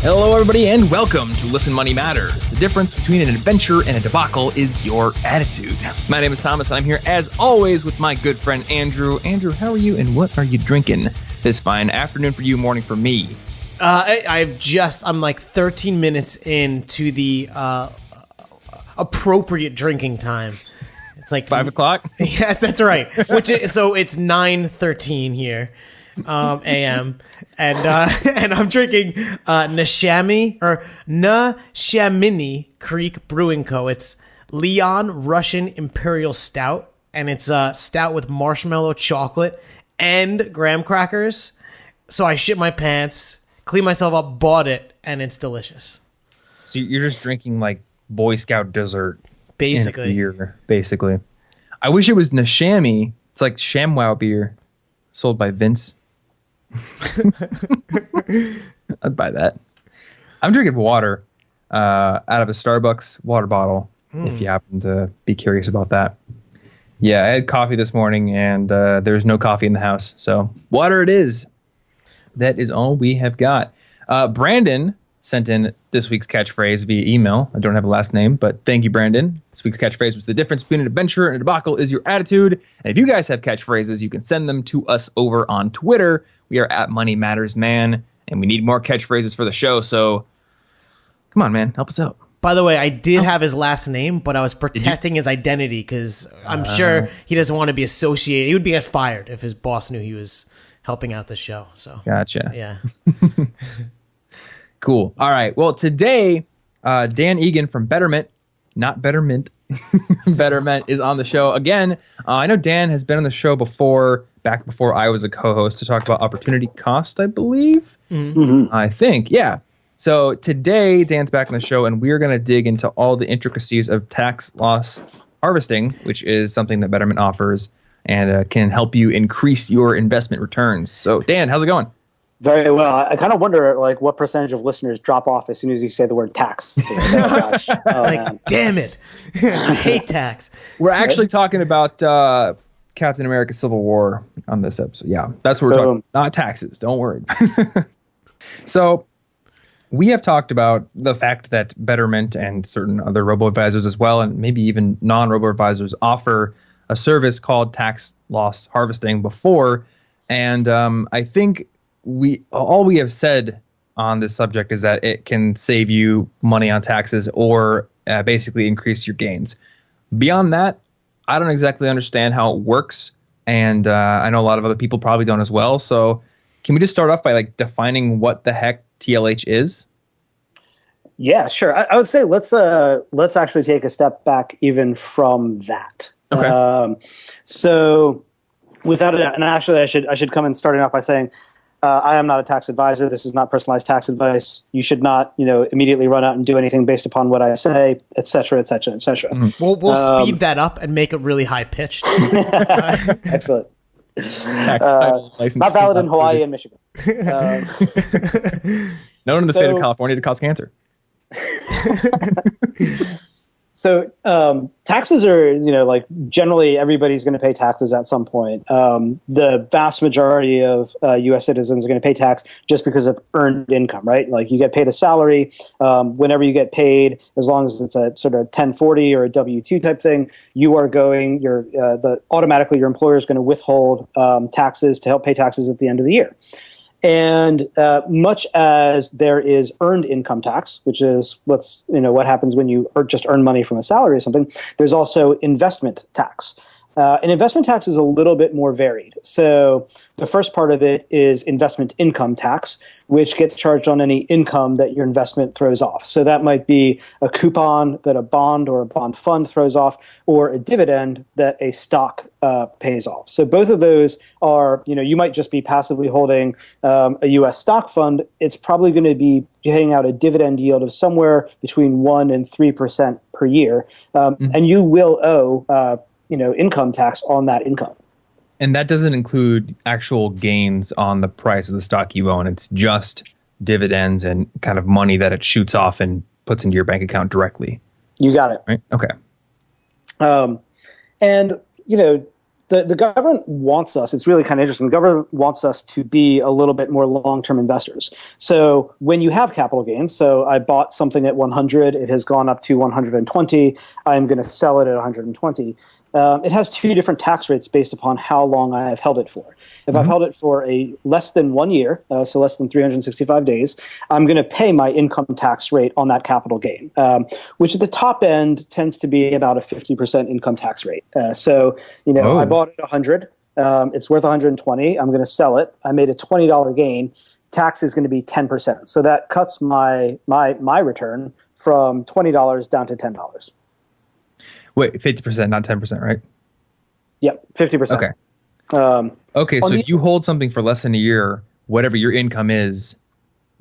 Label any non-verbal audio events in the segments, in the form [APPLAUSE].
Hello, everybody, and welcome to Listen Money Matters. The difference between an adventure and a debacle is your attitude. My name is Thomas, and I'm here as always with my good friend Andrew. Andrew, how are you, and what are you drinking this fine afternoon for you, morning for me? Uh, I, I've just I'm like 13 minutes into the uh, appropriate drinking time. It's like Five o'clock? [LAUGHS] Yeah, that's right. Which is, so it's 9:13 here, um, a.m. and uh, [LAUGHS] and I'm drinking uh, Nashami or Neshaminy Creek Brewing Co. It's Leon Russian Imperial Stout, and it's uh, stout with marshmallow chocolate and graham crackers. So I shit my pants, clean myself up, bought it, and it's delicious. So you're just drinking like Boy Scout dessert. a Basically, beer, basically. I wish it was Nashami. It's like ShamWow beer sold by Vince. [LAUGHS] I'd buy that. I'm drinking water uh, out of a Starbucks water bottle. If you happen to be curious about that. Yeah, I had coffee this morning, and uh, there's no coffee in the house, so water it is. That is all we have got. Uh, Brandon sent in this week's catchphrase via email. I don't have a last name, but thank you, Brandon. This week's catchphrase was the difference between an adventure and a debacle is your attitude. And if you guys have catchphrases, you can send them to us over on Twitter. We are at Money Matters Man, and we need more catchphrases for the show. So come on, man, help us out. By the way, I did have his last name, but I was protecting his identity because I'm sure he doesn't want to be associated. He would be get fired if his boss knew he was helping out the show. So Gotcha. yeah, [LAUGHS] Cool. All right. Well, today, uh, Dan Egan from Betterment, not Betterment, Betterment is on the show again. Uh, I know Dan has been on the show before, back before I was a co-host, to talk about opportunity cost. I believe. I think. Yeah. So today, Dan's back on the show, and we're going to dig into all the intricacies of tax loss harvesting, which is something that Betterment offers and uh, can help you increase your investment returns. So, Dan, how's it going? Very well. I, I kind of wonder, like, what percentage of listeners drop off as soon as you say the word tax. [LAUGHS] oh, gosh. Oh, like man. damn it, [LAUGHS] I hate tax. We're actually talking about uh, Captain America: Civil War on this episode. Yeah, that's what we're talking. Boom. Not taxes. Don't worry. [LAUGHS] so, we have talked about the fact that Betterment and certain other robo advisors as well, and maybe even non robo advisors, offer a service called tax loss harvesting before, and um, I think we all we have said on this subject is that it can save you money on taxes or uh, basically increase your gains. Beyond that, I don't exactly understand how it works, and uh, I know a lot of other people probably don't as well. So, can we just start off by like defining what the heck TLH is? Yeah, sure. I, I would say let's uh let's actually take a step back even from that. Okay. Um, so, without doubt, and actually, I should I should come in starting off by saying. Uh, I am not a tax advisor. This is not personalized tax advice. You should not, you know, immediately run out and do anything based upon what I say, et cetera, et cetera, et cetera. We'll we'll Um, speed that up and make it really high pitched. [LAUGHS] [LAUGHS] Excellent. Uh, Not valid in Hawaii and Michigan. Um, [LAUGHS] Known in the state of California to cause cancer. So um, taxes are, you know, like generally everybody's going to pay taxes at some point. Um, the vast majority of uh, U.S. citizens are going to pay tax just because of earned income, right? Like you get paid a salary. Um, whenever you get paid, as long as it's a sort of 1040 or a W-2 type thing, you are going, you're uh, the automatically your employer is going to withhold um, taxes to help pay taxes at the end of the year. And uh, much as there is earned income tax, which is what's you know what happens when you just earn money from a salary or something, there's also investment tax. Uh, and investment tax is a little bit more varied. So the first part of it is investment income tax, which gets charged on any income that your investment throws off. So that might be a coupon that a bond or a bond fund throws off, or a dividend that a stock uh, pays off. So both of those are, you know, you might just be passively holding um, a U.S. stock fund. It's probably going to be paying out a dividend yield of somewhere between one and three percent per year, um, and you will owe, uh, you know, income tax on that income. And that doesn't include actual gains on the price of the stock you own. It's just dividends and kind of money that it shoots off and puts into your bank account directly, You got it. right? Okay. Um, and you know, the, the government wants us, it's really kind of interesting. The government wants us to be a little bit more long term investors. So when you have capital gains, so I bought something at 100, it has gone up to 120, I'm going to sell it at 120 um, it has two different tax rates based upon how long I have held it for. If mm-hmm. I've held it for a less than one year, uh, so less than 365 days, I'm going to pay my income tax rate on that capital gain, um, which at the top end tends to be about a 50% income tax rate. Uh, so, you know, oh. I bought it 100. Um, it's worth 120. I'm going to sell it. I made a $20 gain. Tax is going to be 10%. So that cuts my my my return from $20 down to $10. Wait, fifty percent, not ten percent, right? Yep, fifty percent. Okay. Um, okay, so the, if you hold something for less than a year, whatever your income is,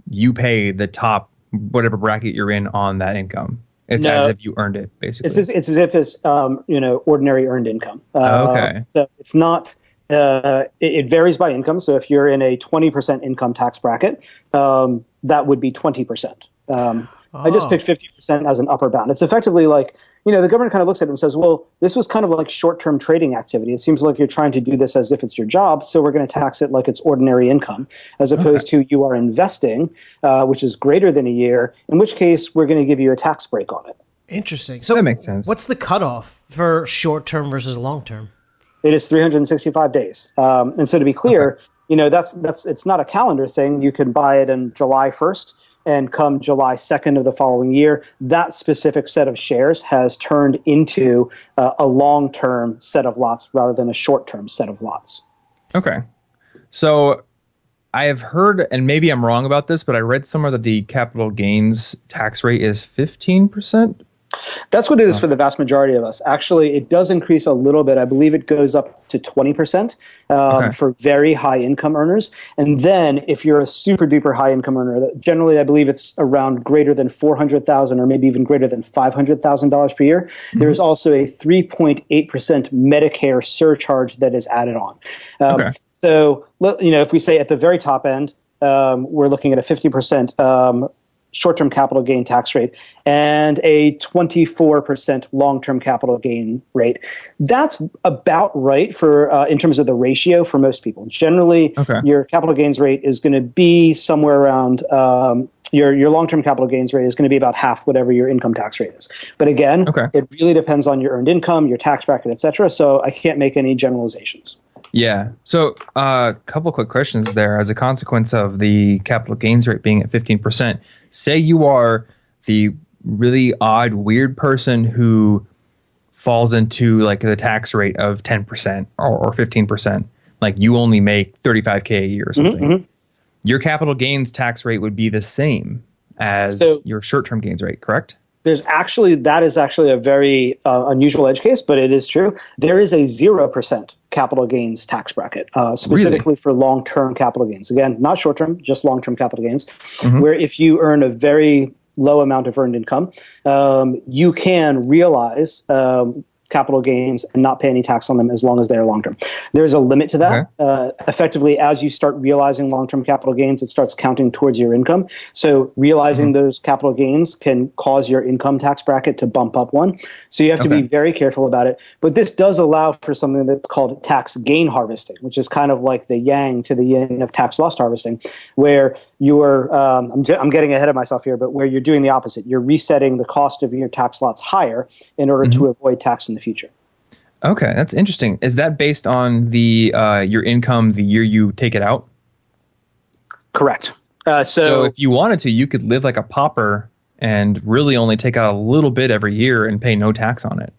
you pay the top whatever bracket you're in on that income. It's no, as if you earned it, basically. It's as, it's as if it's um, you know ordinary earned income. Uh, okay. So it's not. Uh, it, it, varies by income. So if you're in a 20% income tax bracket, um, that would be 20%. Um, oh. I just picked 50% as an upper bound. It's effectively like you know, the government kind of looks at it and says, well, this was kind of like short term trading activity. It seems like you're trying to do this as if it's your job, so we're going to tax it like it's ordinary income, as opposed okay. to you are investing, uh, which is greater than a year, in which case we're going to give you a tax break on it. Interesting. So that makes sense. What's the cutoff for short term versus long term? It is 365 days. Um, and so to be clear, okay. you know, that's that's it's not a calendar thing. You can buy it in July 1st and come July 2nd of the following year, that specific set of shares has turned into uh, a long term set of lots rather than a short term set of lots. Okay. So I have heard, and maybe I'm wrong about this, but I read somewhere that the capital gains tax rate is 15%. That's what it is for the vast majority of us. Actually, it does increase a little bit. I believe it goes up to 20% um, okay. for very high income earners. And then if you're a super duper high income earner, generally I believe it's around greater than 400,000 or maybe even greater than $500,000 per year. Mm-hmm. There's also a 3.8% Medicare surcharge that is added on. Um, okay. So, you know, if we say at the very top end, um, we're looking at a 50% um, short-term capital gain tax rate and a 24% long-term capital gain rate. That's about right for uh, in terms of the ratio for most people. Generally, okay. your capital gains rate is going to be somewhere around um, your your long-term capital gains rate is going to be about half whatever your income tax rate is. But again, okay. it really depends on your earned income, your tax bracket, etc. So I can't make any generalizations. Yeah. So a uh, couple quick questions there. As a consequence of the capital gains rate being at 15%, say you are the really odd, weird person who falls into like the tax rate of 10% or, or 15%. Like you only make 35K a year or mm-hmm, something. Mm-hmm, mm-hmm. Your capital gains tax rate would be the same as so, your short term gains rate, correct? there's actually that is actually a very uh, unusual edge case, but it is true. There is a zero percent capital gains tax bracket uh, specifically really? for long-term capital gains. Again, not short-term, just long-term capital gains. Mm-hmm. Where if you earn a very low amount of earned income, um, you can realize um, capital gains and not pay any tax on them as long as they are long term. There's a limit to that. Okay. Uh, effectively, as you start realizing long term capital gains, it starts counting towards your income. So realizing mm-hmm. those capital gains can cause your income tax bracket to bump up one. So you have okay. to be very careful about it. But this does allow for something that's called tax gain harvesting, which is kind of like the yang to the yin of tax loss harvesting, where you're um, I'm, I'm getting ahead of myself here, but where you're doing the opposite. You're resetting the cost of your tax lots higher in order mm-hmm. to avoid tax in the future. Okay, that's interesting. Is that based on the uh, your income the year you take it out? Correct. Uh, so, so if you wanted to, you could live like a pauper and really only take out a little bit every year and pay no tax on it.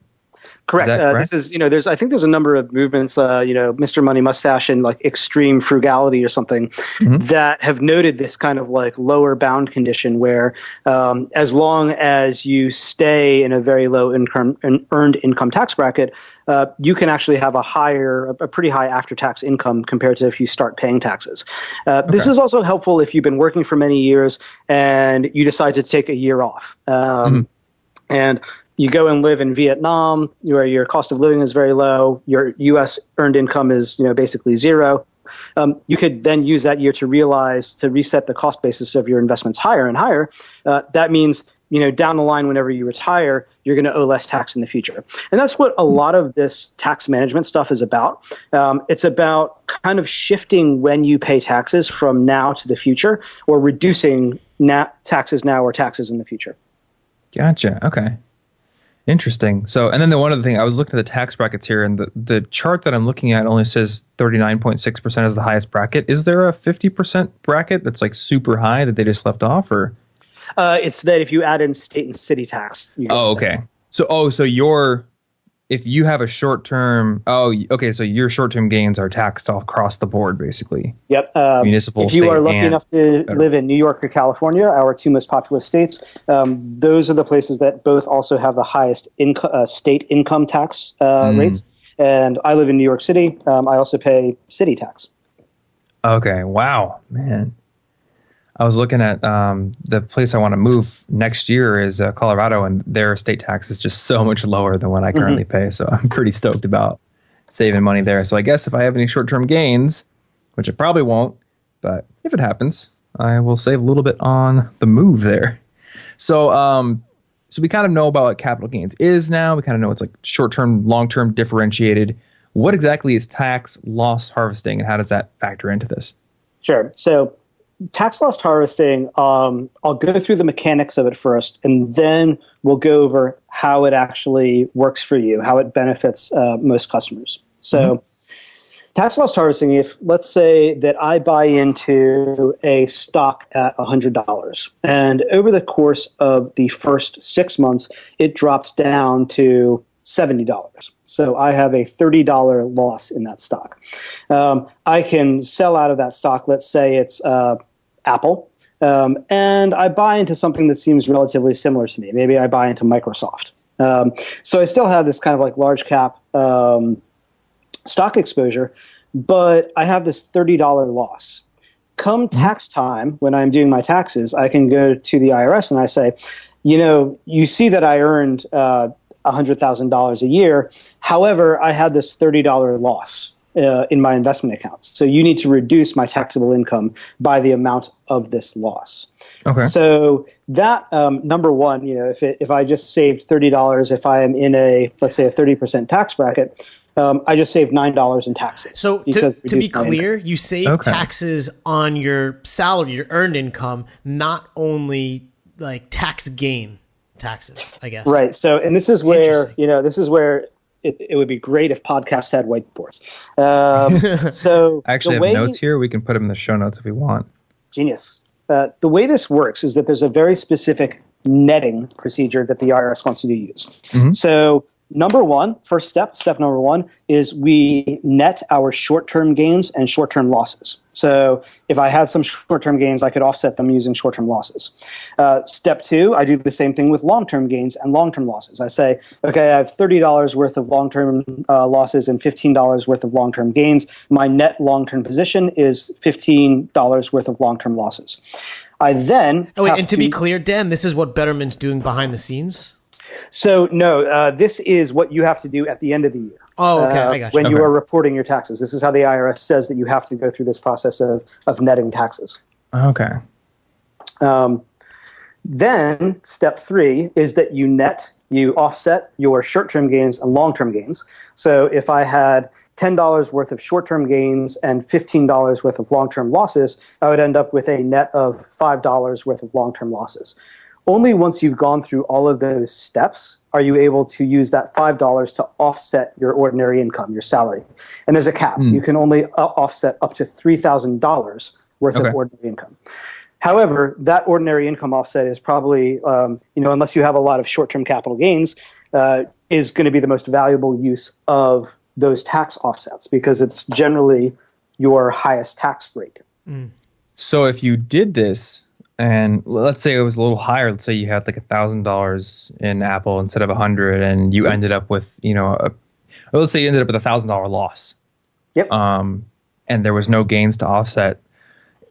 Correct. Uh, this is, you know, there's, I think there's a number of movements, uh, you know, Mr. Money Mustache and like extreme frugality or something mm-hmm. that have noted this kind of like lower bound condition where um, as long as you stay in a very low income earned income tax bracket, uh, you can actually have a higher, a pretty high after tax income compared to if you start paying taxes. Uh, okay. This is also helpful if you've been working for many years and you decide to take a year off. Um, mm-hmm. And you go and live in Vietnam, where your cost of living is very low, your U.S. earned income is you know basically zero. Um, you could then use that year to realize to reset the cost basis of your investments higher and higher. Uh, that means you know, down the line, whenever you retire, you're going to owe less tax in the future. And that's what a lot of this tax management stuff is about. Um, it's about kind of shifting when you pay taxes from now to the future or reducing na- taxes now or taxes in the future. Gotcha. Okay. Interesting. So, and then the one other thing, I was looking at the tax brackets here, and the, the chart that I'm looking at only says 39.6% is the highest bracket. Is there a 50% bracket that's like super high that they just left off, or? Uh, it's that if you add in state and city tax. You Oh, okay. So, oh, so your, if you have a short term, oh, okay, so your short term gains are taxed all across the board, basically. Yep. Um, Municipal, if you are lucky enough to federal. live in New York or California, our two most populous states, um, those are the places that both also have the highest inco- uh, state income tax uh, Mm. rates. And I live in New York City. Um, I also pay city tax. Okay. Wow, man. I was looking at um, the place I want to move next year is uh, Colorado, and their state tax is just so much lower than what I currently pay. So I'm pretty stoked about saving money there. So I guess if I have any short-term gains, which I probably won't, but if it happens, I will save a little bit on the move there. So, um, so we kind of know about what capital gains is now. We kind of know it's like short-term, long-term differentiated. What exactly is tax loss harvesting, and how does that factor into this? Sure. So, tax loss harvesting, um, I'll go through the mechanics of it first, and then we'll go over how it actually works for you, how it benefits uh, most customers. So, tax loss harvesting, if let's say that I buy into a stock at $100, and over the course of the first six months, it drops down to $70. So I have a $30 loss in that stock. Um, I can sell out of that stock. Let's say it's uh, Apple, um, and I buy into something that seems relatively similar to me. Maybe I buy into Microsoft. Um, so I still have this kind of like large cap um, stock exposure, but I have this $30 loss. Come tax time, when I'm doing my taxes, I can go to the IRS and I say, you know, you see that I earned uh, $100,000 a year. However, I had this $30 loss uh, in my investment accounts. So you need to reduce my taxable income by the amount of this loss. Okay. So that um, number one, you know, if it, if I just saved thirty dollars, if I am in a let's say a thirty percent tax bracket, um, I just saved nine dollars in taxes. So to, to be reduced my clear, you save Okay. taxes on your salary, your earned income, not only like tax gain taxes, I guess. Right. So, and this is where you know this is where it, it would be great if podcasts had whiteboards. Um, [LAUGHS] so I actually have way, notes here. We can put them in the show notes if we want. Genius. Uh, the way this works is that there's a very specific netting procedure that the IRS wants you to use. So, number one, first step, step number one, is we net our short term gains and short term losses. So, if I had some short term gains, I could offset them using short term losses. Uh, step two, I do the same thing with long term gains and long term losses. I say, okay, I have $30 worth of long term uh, losses and $15 worth of long term gains. My net long term position is $15 worth of long term losses. I then. Oh, wait, and to be clear, Dan, this is what Betterment's doing behind the scenes. So no, uh, this is what you have to do at the end of the year. Oh, okay, uh, I got you. When you are reporting your taxes, this is how the IRS says that you have to go through this process of of netting taxes. Okay. Um, then step three is that you net, you offset your short-term gains and long-term gains. So if I had ten dollars worth of short-term gains and fifteen dollars worth of long-term losses, I would end up with a net of five dollars worth of long-term losses. Only once you've gone through all of those steps are you able to use that five dollars to offset your ordinary income, your salary. And there's a cap. You can only uh, offset up to three thousand dollars worth Okay. of ordinary income. However, that ordinary income offset is probably, um, you know, unless you have a lot of short-term capital gains, uh, is going to be the most valuable use of those tax offsets because it's generally your highest tax rate. So if you did this, and let's say it was a little higher, let's say you had like a thousand dollars in Apple instead of a hundred, and you ended up with, you know, a, let's say you ended up with a thousand dollar loss. Yep. Um, and there was no gains to offset.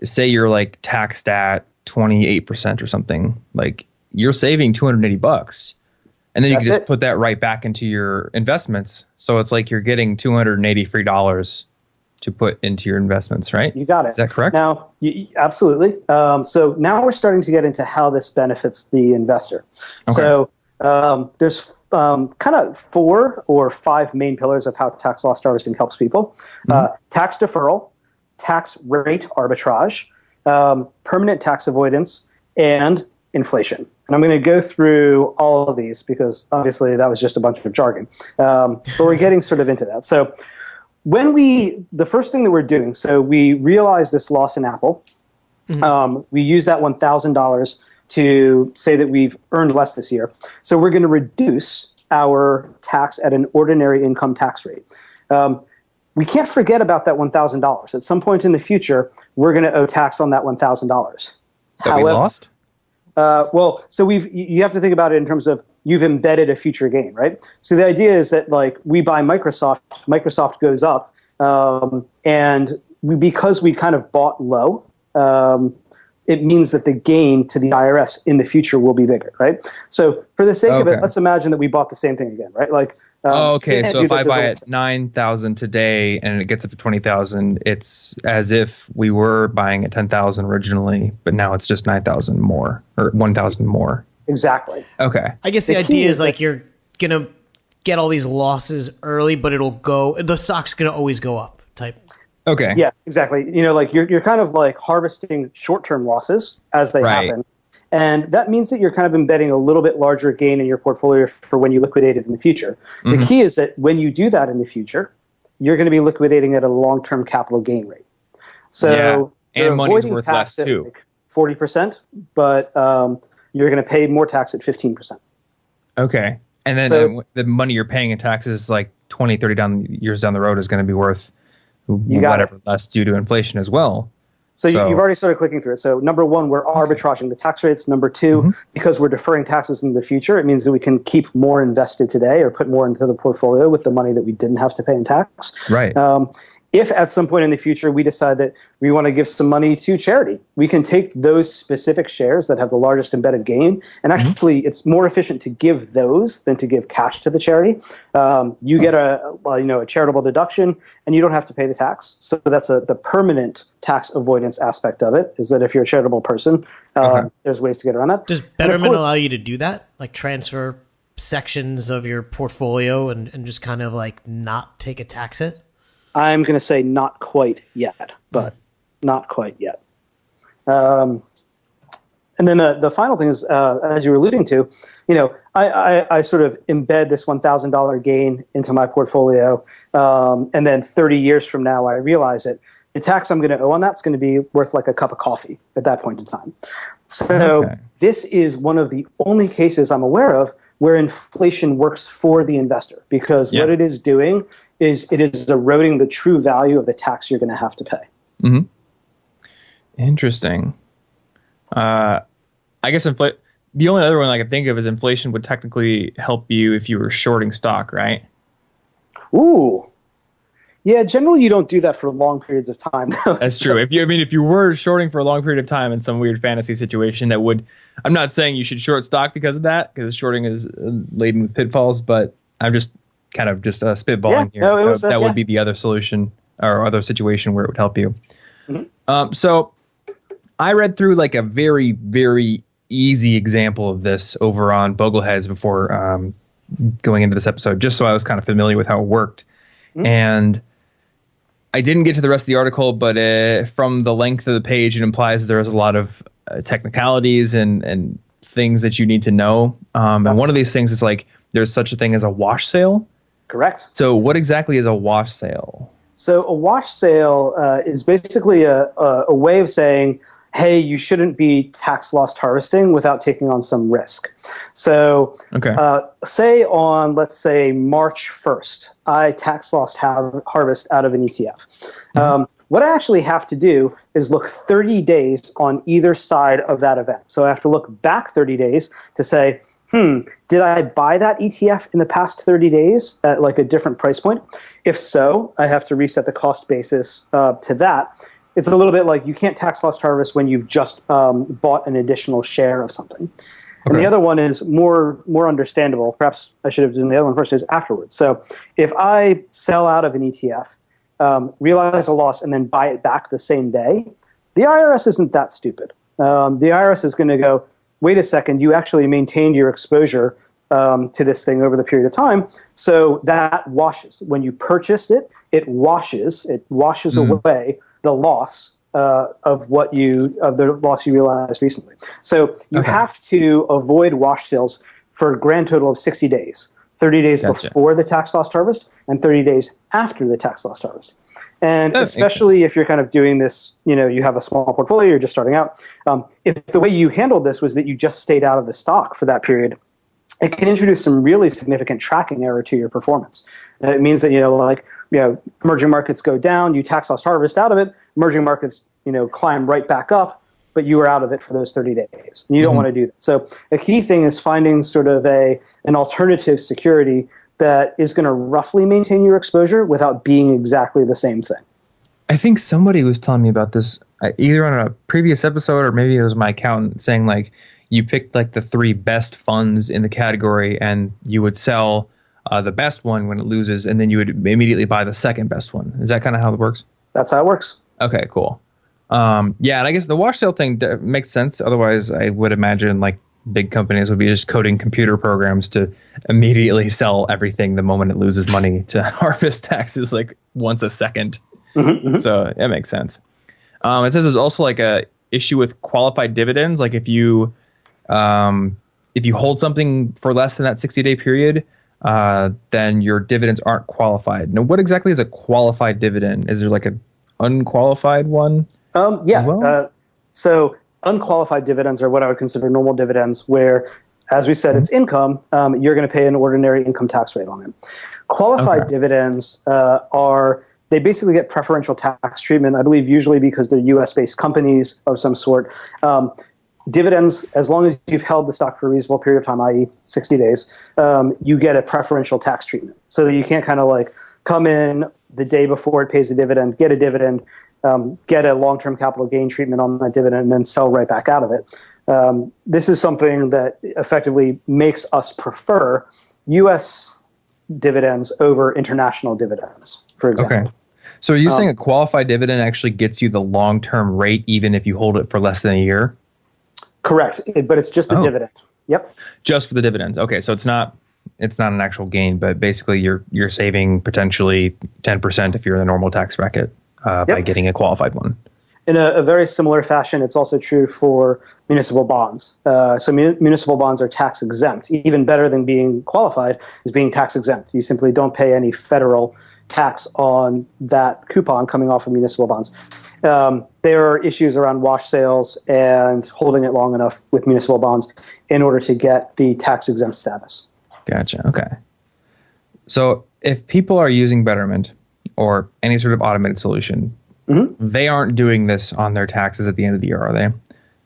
Say you're like taxed at twenty eight percent or something, like you're saving two hundred eighty bucks, and then you That's can just it. put that right back into your investments. So it's like you're getting two hundred eighty free dollars to put into your investments, right? You got it. Is that correct? Now, you, absolutely. Um, so now we're starting to get into how this benefits the investor. Okay. So um, there's um, kind of four or five main pillars of how tax loss harvesting helps people: uh, tax deferral, tax rate arbitrage, um, permanent tax avoidance, and inflation. And I'm going to go through all of these because obviously that was just a bunch of jargon. Um, but we're getting sort of into that. So when we, the first thing that we're doing, so we realize this loss in Apple. Um, we use that $1,000 to say that we've earned less this year. So we're going to reduce our tax at an ordinary income tax rate. Um, we can't forget about that $1,000. At some point in the future, we're going to owe tax on that $1,000. that we lost? Uh, well, so we've you you have to think about it in terms of you've embedded a future gain, right? So the idea is that like we buy Microsoft, Microsoft goes up, um, and we, because we kind of bought low, um, it means that the gain to the IRS in the future will be bigger, right? So for the sake of it, let's imagine that we bought the same thing again, right? Like, um, Oh, okay. So if I buy at nine thousand today and it gets up to twenty thousand, it's as if we were buying at ten thousand originally, but now it's just nine thousand more or one thousand more. Exactly. Okay. I guess the, The idea is is like you're gonna get all these losses early, but it'll go. The stock's gonna always go up. Type. Okay. Yeah, exactly. You know, like you're you're kind of like harvesting short-term losses as they Right. happen. And that means that you're kind of embedding a little bit larger gain in your portfolio for when you liquidate it in the future. Mm-hmm. The key is that when you do that in the future, you're going to be liquidating at a long-term capital gain rate. So Yeah, and you're money's avoiding worth tax less, at too. like 40%, but um, you're going to pay more tax at 15%. Okay. And then So uh, the money you're paying in taxes like 20, 30 down years down the road is going to be worth whatever less due to inflation as well. So, So- you've already started clicking through it. So number one, we're arbitraging the tax rates. Number 2 Mm-hmm. because we're deferring taxes in the future, it means that we can keep more invested today or put more into the portfolio with the money that we didn't have to pay in tax. Right. Um, if at some point in the future we decide that we want to give some money to charity, we can take those specific shares that have the largest embedded gain, and Mm-hmm. actually, it's more efficient to give those than to give cash to the charity. Um, you get a, well, you know a charitable deduction, and you don't have to pay the tax. So that's a the permanent tax avoidance aspect of it. Is that if you're a charitable person, uh, Okay. there's ways to get around that. Does Betterment course- allow you to do that? Like transfer sections of your portfolio and, and just kind of like not take a tax hit? I'm going to say not quite yet, but not quite yet. Um, and then the, the final thing is, uh, as you were alluding to, you know, I, I, I sort of embed this $1,000 gain into my portfolio, um, and then 30 years from now, I realize it. The tax I'm going to owe on that's going to be worth like a cup of coffee at that point in time. So Okay. this is one of the only cases I'm aware of where inflation works for the investor because what it is doing is it is eroding the true value of the tax you're going to have to pay. Hmm. Interesting. Uh, I guess infl- the only other one I can think of is inflation would technically help you if you were shorting stock, right? Ooh. Yeah, generally you don't do that for long periods of time. [LAUGHS] That's true. If you, I mean, if you were shorting for a long period of time in some weird fantasy situation, that would. I'm not saying you should short stock because of that, because shorting is uh, laden with pitfalls. But I'm just kind of just uh, spitballing Yeah, here. no, that was, uh, that yeah. would be the other solution or other situation where it would help you. Mm-hmm. Um, so I read through like a very, very easy example of this over on Bogleheads before um, going into this episode, just so I was kind of familiar with how it worked. And I didn't get to the rest of the article, but uh, from the length of the page, it implies there's a lot of uh, technicalities and, and things that you need to know. Um, and one of these things is like there's such a thing as a wash sale. Correct. So, what exactly is a wash sale? So a wash sale uh, is basically a, a, a way of saying, hey, you shouldn't be tax loss harvesting without taking on some risk. So Okay. uh, say on, let's say, March 1st, I tax loss ha- harvest out of an ETF. Um, what I actually have to do is look 30 days on either side of that event. So I have to look back 30 days to say, hmm, did I buy that ETF in the past 30 days at like a different price point? If so, I have to reset the cost basis uh, to that. It's a little bit like you can't tax loss harvest when you've just um, bought an additional share of something. And the other one is more more understandable. Perhaps I should have done the other one first. Is afterwards. So if I sell out of an ETF um, realize a loss, and then buy it back the same day, the IRS isn't that stupid. Um, the IRS is going to go, wait a second, you actually maintained your exposure um, to this thing over the period of time. So that washes. When you purchased it, it washes. It washes away the loss uh, of what you of the loss you realized recently. So you Okay. have to avoid wash sales for a grand total of 60 days. 30 days Gotcha. before the tax loss harvest and 30 days after the tax loss harvest. And That especially if you're kind of doing this, you know, you have a small portfolio, you're just starting out. Um, if the way you handled this was that you just stayed out of the stock for that period, it can introduce some really significant tracking error to your performance. It means that you know, like you know, emerging markets go down, you tax loss harvest out of it. Emerging markets, you know, climb right back up, but you were out of it for those 30 days. And you don't want to do that. So a key thing is finding sort of a an alternative security that is going to roughly maintain your exposure without being exactly the same thing. I think somebody was telling me about this uh, either on a previous episode or maybe it was my accountant saying like you picked like the three best funds in the category and you would sell uh, the best one when it loses and then you would immediately buy the second best one. Is that kind of how it works? That's how it works. Okay, cool. Um, yeah, and I guess the wash sale thing d- makes sense. Otherwise, I would imagine like big companies would be just coding computer programs to immediately [LAUGHS] sell everything the moment it loses money to [LAUGHS] harvest taxes like once a 2nd So that makes sense. Um, it says there's also like a issue with qualified dividends. Like if you um, if you hold something for less than that 60 day period, uh, then your dividends aren't qualified. Now, what exactly is a qualified dividend? Is there like an unqualified one? Um, yeah. well? Uh, so unqualified dividends are what I would consider normal dividends, where, as we said, it's income. Um, you're going to pay an ordinary income tax rate on it. Qualified Okay. dividends uh, are they basically get preferential tax treatment. I believe usually because they're U.S. based companies of some sort. Um, dividends, as long as you've held the stock for a reasonable period of time, i.e., 60 days, um, you get a preferential tax treatment. So that you can't kind of like come in the day before it pays a dividend, get a dividend, um, get a long term capital gain treatment on that dividend, and then sell right back out of it. Um, this is something that effectively makes us prefer U.S. dividends over international dividends, for example. Okay. So are you Um, saying a qualified dividend actually gets you the long term rate even if you hold it for less than a year? Correct, It- but it's just a Oh. dividend. Yep. Just for the dividends. Okay, so it's not it's not an actual gain, but basically you're you're saving potentially ten percent if you're in the normal tax bracket uh, by getting a qualified one. In a, a very similar fashion, it's also true for municipal bonds. Uh, so mu- municipal bonds are tax exempt. Even better than being qualified is being tax exempt. You simply don't pay any federal tax on that coupon coming off of municipal bonds. Um, there are issues around wash sales and holding it long enough with municipal bonds in order to get the tax exempt status. Gotcha. Okay. So if people are using Betterment or any sort of automated solution, Mhm. they aren't doing this on their taxes at the end of the year, are they?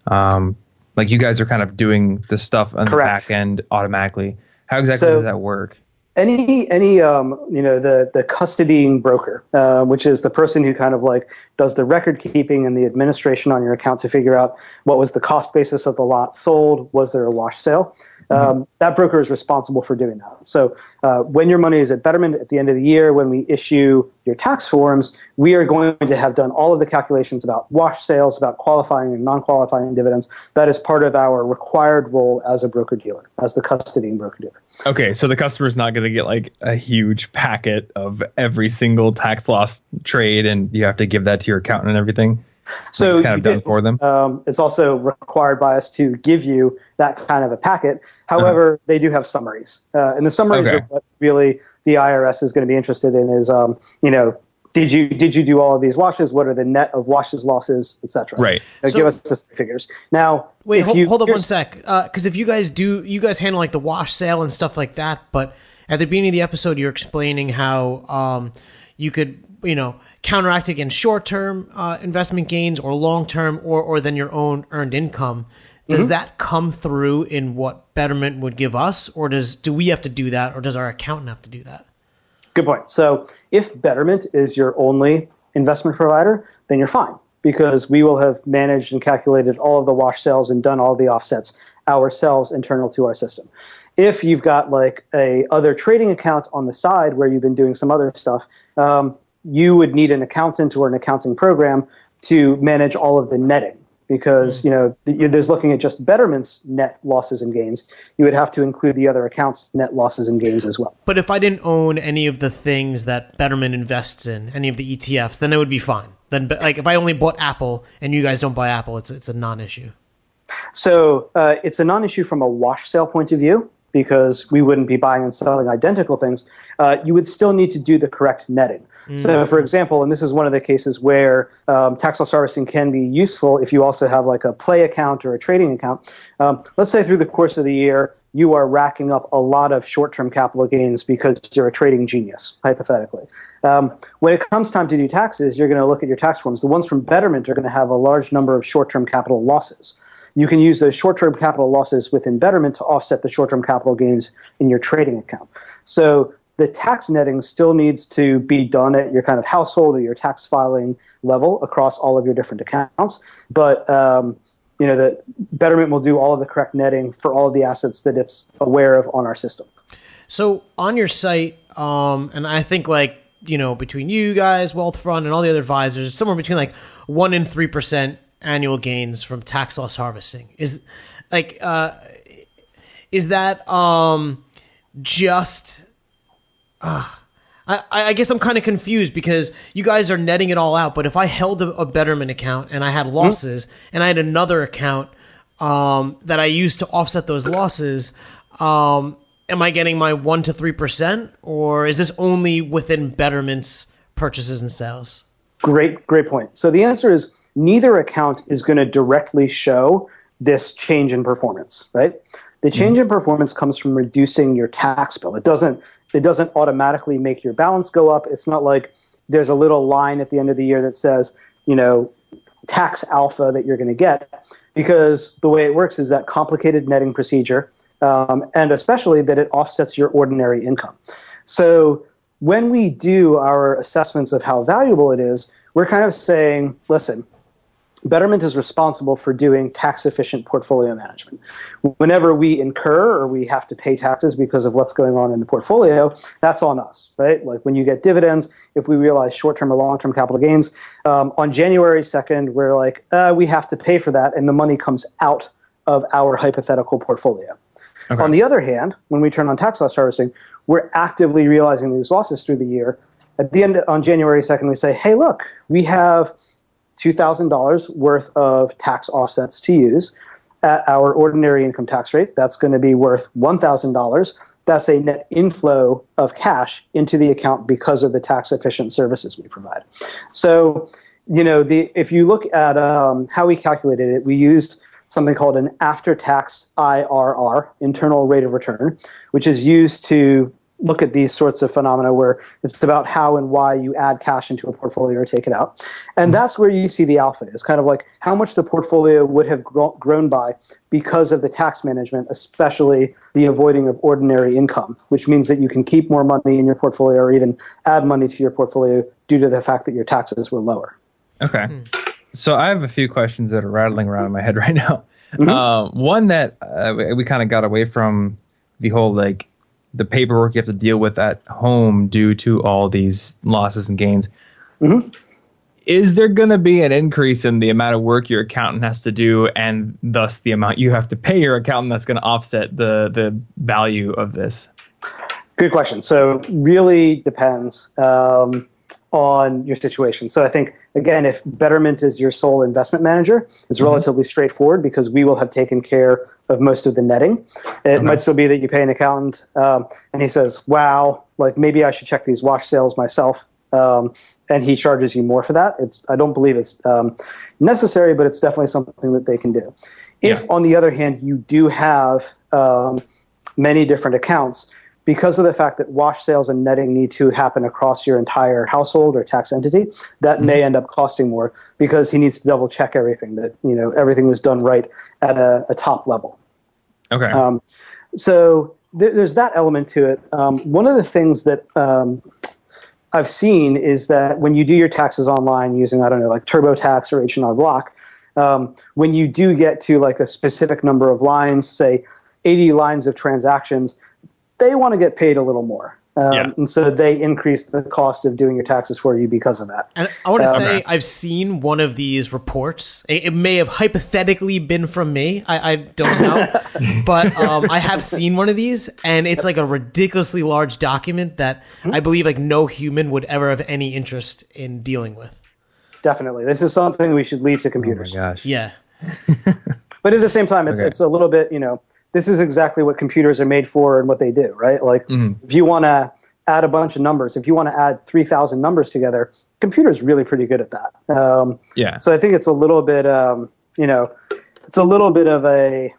Um, like you guys are kind of doing the stuff on Correct. the back end automatically. How exactly So- does that work? any any um, you know the the custodying broker, uh, which is the person who kind of like does the record keeping and the administration on your account to figure out what was the cost basis of the lot sold, was there a wash sale. Um, that broker is responsible for doing that. So uh, when your money is at Betterment at the end of the year, when we issue your tax forms, we are going to have done all of the calculations about wash sales, about qualifying and non-qualifying dividends. That is part of our required role as a broker dealer, as the custodying broker dealer. Okay, so the customer is not going to get like a huge packet of every single tax loss trade, and you have to give that to your accountant and everything. So it's kind of done did- for them. Um, it's also required by us to give you that kind of a packet. However, they do have summaries, uh, and the summaries Okay. are what really the IRS is going to be interested in. Is um, you know, did you did you do all of these washes? What are the net of washes, losses, etc. Right. So- give us the figures. Now, Wait, hold, you, hold up one sec. Because if you guys do, you guys handle like the wash sale and stuff like that. But at the beginning of the episode, you're explaining how um, you could, you know, counteract against short-term uh, investment gains or long-term, or or then your own earned income. Does Mm-hmm. that come through in what Betterment would give us, or does do we have to do that, or does our accountant have to do that? Good point. So if Betterment is your only investment provider, then you're fine because we will have managed and calculated all of the wash sales and done all the offsets ourselves internal to our system. If you've got like a other trading account on the side where you've been doing some other stuff, um, you would need an accountant or an accounting program to manage all of the netting because you know there's looking at just Betterment's net losses and gains. You would have to include the other accounts' net losses and gains as well. But if I didn't own any of the things that Betterment invests in, any of the ETFs, then it would be fine. Then, like if I only bought Apple and you guys don't buy Apple, it's it's a non-issue. So uh, it's a non-issue from a wash sale point of view because we wouldn't be buying and selling identical things. Uh, you would still need to do the correct netting. So, for example, and this is one of the cases where um, tax loss harvesting can be useful if you also have like a play account or a trading account. Um, let's say through the course of the year, you are racking up a lot of short term capital gains because you're a trading genius, hypothetically. Um, when it comes time to do taxes, you're going to look at your tax forms. The ones from Betterment are going to have a large number of short term capital losses. You can use those short term capital losses within Betterment to offset the short term capital gains in your trading account. So the tax netting still needs to be done at your kind of household or your tax filing level across all of your different accounts. But um, you know, the Betterment will do all of the correct netting for all of the assets that it's aware of on our system. So on your site, um, and I think like you know between you guys, Wealthfront, and all the other advisors, somewhere between like one and three percent annual gains from tax loss harvesting is like uh, is that um, just uh, I, I guess I'm kind of confused because you guys are netting it all out. But if I held a, a Betterment account and I had losses, mm-hmm. and I had another account um, that I used to offset those losses, um, am I getting my one to three percent, or is this only within Betterment's purchases and sales? Great, great point. So the answer is neither account is going to directly show this change in performance, right? The change mm-hmm. in performance comes from reducing your tax bill. It doesn't it doesn't automatically make your balance go up. It's not like there's a little line at the end of the year that says, you know, tax alpha that you're going to get, because the way it works is that complicated netting procedure, um, and especially that it offsets your ordinary income. So when we do our assessments of how valuable it is, we're kind of saying, listen, Betterment is responsible for doing tax efficient portfolio management. Whenever we incur or we have to pay taxes because of what's going on in the portfolio, that's on us, right? Like when you get dividends, if we realize short term or long term capital gains, um, on January 2nd, we're like, uh, we have to pay for that, and the money comes out of our hypothetical portfolio. Okay. On the other hand, when we turn on tax loss harvesting, we're actively realizing these losses through the year. At the end on January 2nd, we say, hey, look, we have $2,000 worth of tax offsets to use at our ordinary income tax rate. That's going to be worth $1,000. That's a net inflow of cash into the account because of the tax efficient services we provide. So, you know, the if you look at um, how we calculated it, we used something called an after tax IRR, internal rate of return, which is used to look at these sorts of phenomena where it's about how and why you add cash into a portfolio or take it out. And mm-hmm. that's where you see the alpha is kind of like how much the portfolio would have grown by because of the tax management, especially the avoiding of ordinary income, which means that you can keep more money in your portfolio or even add money to your portfolio due to the fact that your taxes were lower. Okay. So I have a few questions that are rattling around in my head right now. Mm-hmm. Uh, one that uh, we kind of got away from the whole like the paperwork you have to deal with at home due to all these losses and gains. Mm-hmm. Is there going to be an increase in the amount of work your accountant has to do, and thus the amount you have to pay your accountant that's going to offset the the value of this? Good question. So really depends. Um, on your situation. So I think again, if Betterment is your sole investment manager, it's mm-hmm. relatively straightforward because we will have taken care of most of the netting. It okay. might still be that you pay an accountant, um, and he says, "Wow, like maybe I should check these wash sales myself." Um, and he charges you more for that. It's I don't believe it's um, necessary, but it's definitely something that they can do. If, yeah. on the other hand, you do have um, many different accounts, because of the fact that wash sales and netting need to happen across your entire household or tax entity, that mm-hmm. may end up costing more because he needs to double check everything that you know everything was done right at a, a top level. Okay. Um, so th- there's that element to it. Um, one of the things that um, I've seen is that when you do your taxes online using I don't know like TurboTax or H&R Block, um, when you do get to like a specific number of lines, say 80 lines of transactions they want to get paid a little more. Um, Yeah. And so they increase the cost of doing your taxes for you because of that. And I want to Um, say Okay. I've seen one of these reports. It, it may have hypothetically been from me. I, I don't know, [LAUGHS] but um, I have seen one of these, and it's like a ridiculously large document that Hmm? I believe like no human would ever have any interest in dealing with. Definitely. This is something we should leave to Oh my computers. gosh. Yeah, [LAUGHS] But at the same time, it's, Okay. it's a little bit, you know, this is exactly what computers are made for and what they do, right? Like if you want to add a bunch of numbers, if you want to add 3,000 numbers together, computer's really pretty good at that. Um, Yeah. So I think it's a little bit, um, you know, it's a little bit of a,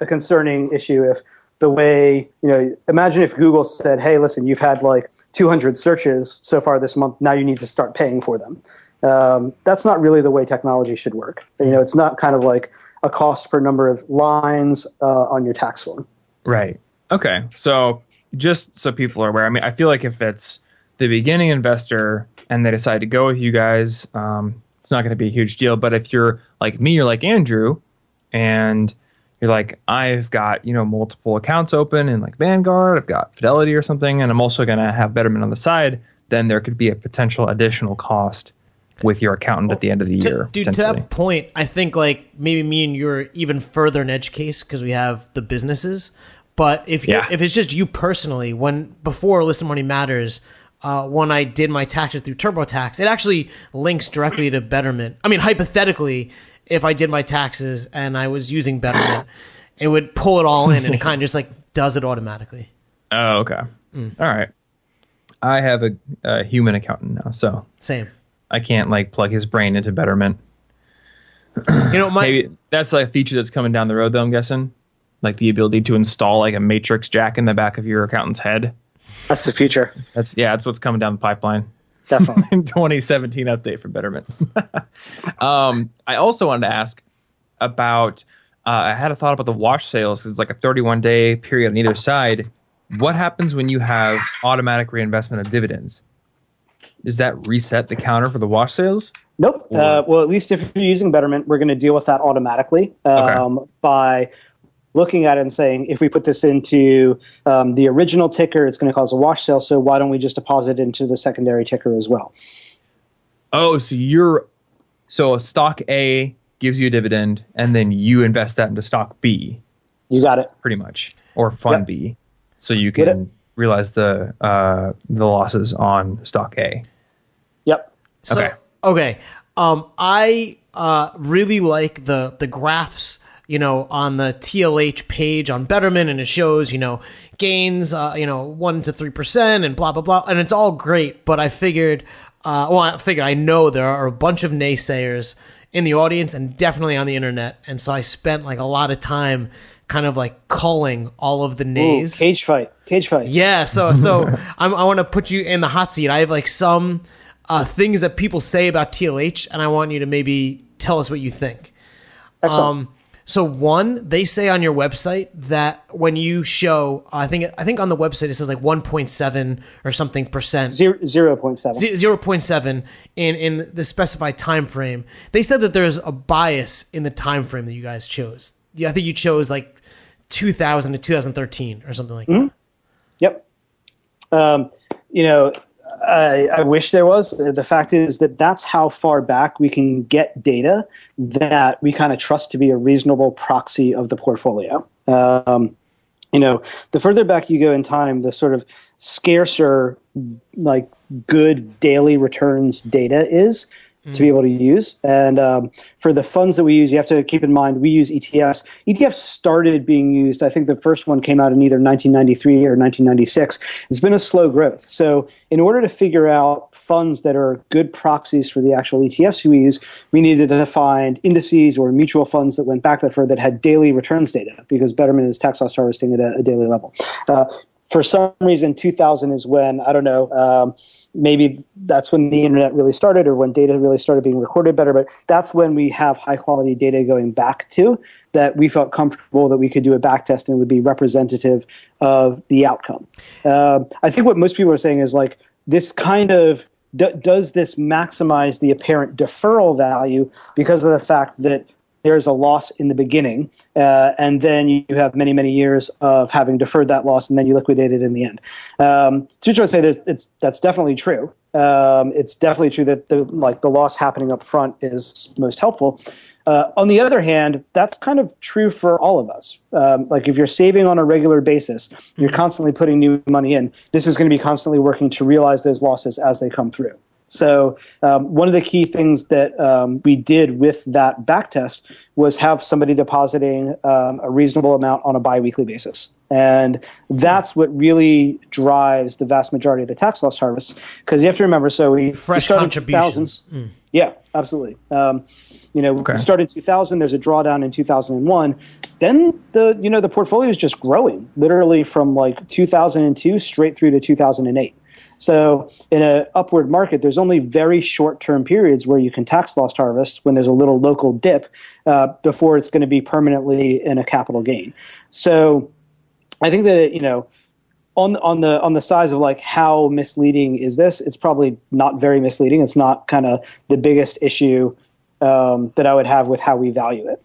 a concerning issue if the way, you know, imagine if Google said, hey, listen, you've had like 200 searches so far this month, now you need to start paying for them. Um, that's not really the way technology should work. You know, it's not kind of like a cost per number of lines uh, on your tax form. Right. Okay. So just so people are aware, I mean, I feel like if it's the beginning investor and they decide to go with you guys, um, it's not going to be a huge deal. But if you're like me, you're like Andrew, and you're like, I've got you know multiple accounts open in like Vanguard, I've got Fidelity or something, and I'm also going to have Betterment on the side, then there could be a potential additional cost with your accountant at the end of the To- year. dude. To that point, I think like maybe me and you're even further in edge case because we have the businesses. But if Yeah. if it's just you personally, when before Listen Money Matters, uh, when I did my taxes through TurboTax, it actually links directly to Betterment. I mean, hypothetically, if I did my taxes and I was using Betterment, it would pull it all in and it kind of just like does it automatically. Oh, okay. Mm. All right. I have a, a human accountant now, so Same. I can't like plug his brain into Betterment. You know, my Maybe that's like a feature that's coming down the road, though. I'm guessing, like the ability to install like a matrix jack in the back of your accountant's head. That's the future, That's yeah, that's what's coming down the pipeline definitely. [LAUGHS] in 2017 update for Betterment. [LAUGHS] um, I also wanted to ask about. Uh, I had a thought about the wash sales. It's like a 31 day period on either side. What happens when you have automatic reinvestment of dividends? Does that reset the counter for the wash sales? Nope. Uh, well, at least if you're using Betterment, we're going to deal with that automatically um, by looking at it and saying, if we put this into um, the original ticker, it's going to cause a wash sale. So why don't we just deposit it into the secondary ticker as well? Oh, so you're so a stock A gives you a dividend, and then you invest that into stock B, You got it. pretty much, or fund Yep. B, so you can realize the uh, the losses on stock A. Yep. So, Okay. okay. Um, I uh, really like the the graphs. You know, on the TLH page on Betterment, and it shows you know gains, uh, you know, one to three percent, and blah blah blah, and it's all great. But I figured, uh, well, I figured I know there are a bunch of naysayers in the audience, and definitely on the internet, and so I spent like a lot of time, kind of like culling all of the Ooh, nays. cage fight. Cage fight. Yeah, so so [LAUGHS] I'm, I want to put you in the hot seat. I have like some uh, things that people say about TLH, and I want you to maybe tell us what you think. Excellent. Um, so one, they say on your website that when you show, I think I think on the website it says like 1.7 or something percent. Zero, 0.7. Z- 0.7 in in the specified time frame. They said that there's a bias in the time frame that you guys chose. Yeah, I think you chose like 2000 to 2013 or something like that. Yep. Um, you know, I, I wish there was. The fact is that that's how far back we can get data that we kind of trust to be a reasonable proxy of the portfolio. Um, you know, the further back you go in time, the sort of scarcer, like good daily returns data is to be able to use. And um, for the funds that we use, you have to keep in mind we use ETFs. ETFs started being used. I think the first one came out in either 1993 or 1996. It's been a slow growth. So in order to figure out funds that are good proxies for the actual ETFs we use, we needed to find indices or mutual funds that went back that far that had daily returns data because Betterment is tax loss harvesting at a, a daily level. Uh, for some reason, 2000 is when I don't know. Um, maybe that's when the internet really started, or when data really started being recorded better. But that's when we have high quality data going back to that we felt comfortable that we could do a back test and would be representative of the outcome. Um I think what most people are saying is like this kind of d- does this maximize the apparent deferral value because of the fact that there's a loss in the beginning, uh, and then you have many, many years of having deferred that loss, and then you liquidate it in the end. Um, so I would say that that's definitely true. Um, it's definitely true that the like the loss happening up front is most helpful. Uh, on the other hand, that's kind of true for all of us. Um, like if you're saving on a regular basis, you're constantly putting new money in. This is going to be constantly working to realize those losses as they come through. So um, one of the key things that um, we did with that backtest was have somebody depositing um, a reasonable amount on a biweekly basis. And that's what really drives the vast majority of the tax loss harvests. Because you have to remember, so we fresh we started contributions. Mm. Yeah, absolutely. Um, you know, okay. we started 2000. There's a drawdown in 2001. Then the you know the portfolio is just growing, literally from like 2002 straight through to 2008. So in an upward market, there's only very short-term periods where you can tax loss harvest when there's a little local dip uh, before it's going to be permanently in a capital gain. So I think that you know on on the on the size of like how misleading is this? It's probably not very misleading. It's not kind of the biggest issue um, that I would have with how we value it.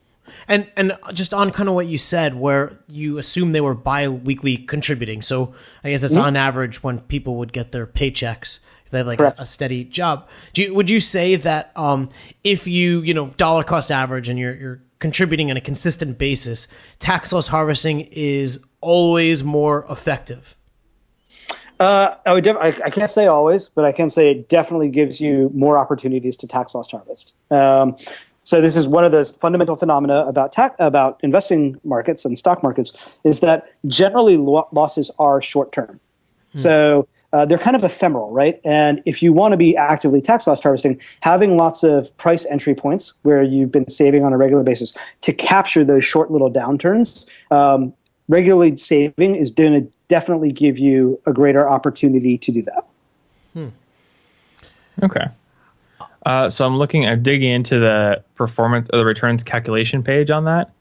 And and just on kind of what you said, where you assume they were bi-weekly contributing. So I guess it's mm-hmm. on average when people would get their paychecks if they have like a, a, steady job. You, would you say that um, if you you know dollar cost average and you're you're contributing on a consistent basis, tax loss harvesting is always more effective? Uh, I would. Def- I, I, can't say always, but I can say it definitely gives you more opportunities to tax loss harvest. Um, so this is one of those fundamental phenomena about tax, about investing markets and stock markets is that generally lo- losses are short term. Hmm. So uh, they're kind of ephemeral, right? And if you want to be actively tax loss harvesting, having lots of price entry points where you've been saving on a regular basis to capture those short little downturns, um, regularly saving is going to definitely give you a greater opportunity to do that. Hmm. Okay. Uh, so I'm looking, I'm digging into the performance or the returns calculation page on that.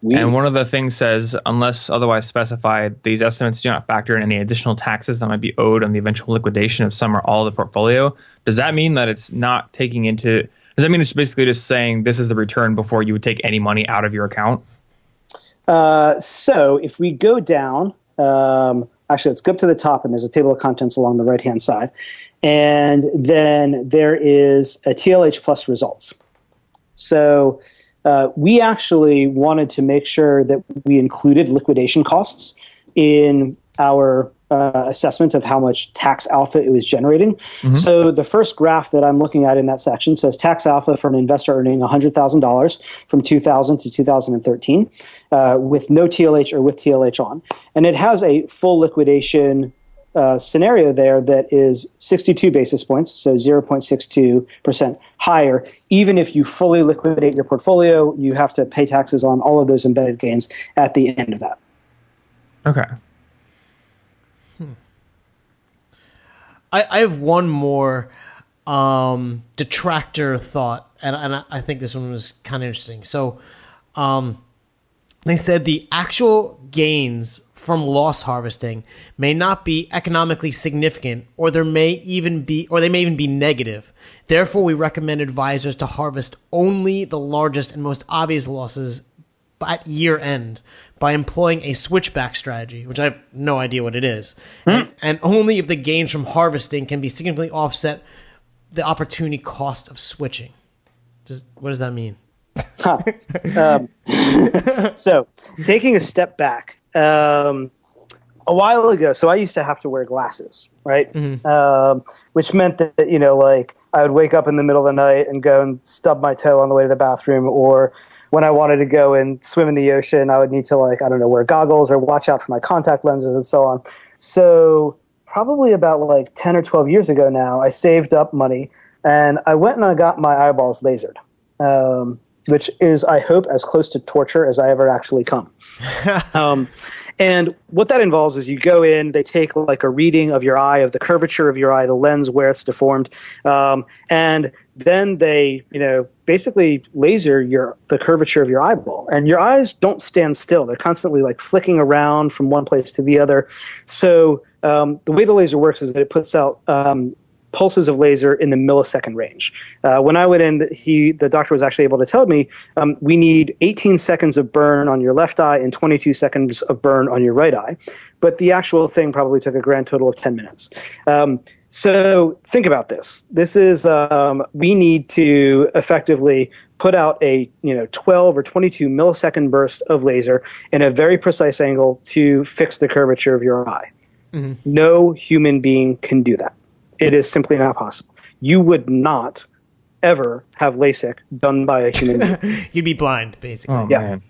We, and one of the things says, unless otherwise specified, these estimates do not factor in any additional taxes that might be owed on the eventual liquidation of some or all of the portfolio. Does that mean that it's not taking into? Does that mean it's basically just saying this is the return before you would take any money out of your account? Uh, so if we go down, um, actually, let's go up to the top, and there's a table of contents along the right hand side. And then there is a TLH plus results. So uh, we actually wanted to make sure that we included liquidation costs in our uh, assessment of how much tax alpha it was generating. Mm-hmm. So the first graph that I'm looking at in that section says tax alpha from an investor earning $100,000 from 2000 to 2013 uh, with no TLH or with TLH on. And it has a full liquidation uh, scenario there that is 62 basis points, so 0.62% higher. Even if you fully liquidate your portfolio, you have to pay taxes on all of those embedded gains at the end of that. Okay. Hmm. I, I have one more um, detractor thought, and, and I think this one was kind of interesting. So, um, they said the actual gains from loss harvesting may not be economically significant or there may even be or they may even be negative. Therefore, we recommend advisors to harvest only the largest and most obvious losses at year end by employing a switchback strategy, which I have no idea what it is. Hmm? And, and only if the gains from harvesting can be significantly offset the opportunity cost of switching. Just what does that mean? Huh. Um, [LAUGHS] so, taking a step back, um, a while ago, so I used to have to wear glasses, right? Mm-hmm. Um, which meant that, you know, like I would wake up in the middle of the night and go and stub my toe on the way to the bathroom, or when I wanted to go and swim in the ocean, I would need to, like, I don't know, wear goggles or watch out for my contact lenses and so on. So, probably about like 10 or 12 years ago now, I saved up money and I went and I got my eyeballs lasered. Um, which is, I hope, as close to torture as I ever actually come. [LAUGHS] um, and what that involves is you go in, they take like a reading of your eye, of the curvature of your eye, the lens where it's deformed, um, and then they, you know, basically laser your the curvature of your eyeball. And your eyes don't stand still; they're constantly like flicking around from one place to the other. So um, the way the laser works is that it puts out um, pulses of laser in the millisecond range. Uh, when I went in, he the doctor was actually able to tell me um, we need 18 seconds of burn on your left eye and 22 seconds of burn on your right eye, but the actual thing probably took a grand total of 10 minutes. Um, so think about this. This is um, we need to effectively put out a you know 12 or 22 millisecond burst of laser in a very precise angle to fix the curvature of your eye. Mm-hmm. No human being can do that. It is simply not possible. You would not ever have LASIK done by a human being. [LAUGHS] You'd be blind, basically. Oh, yeah. man.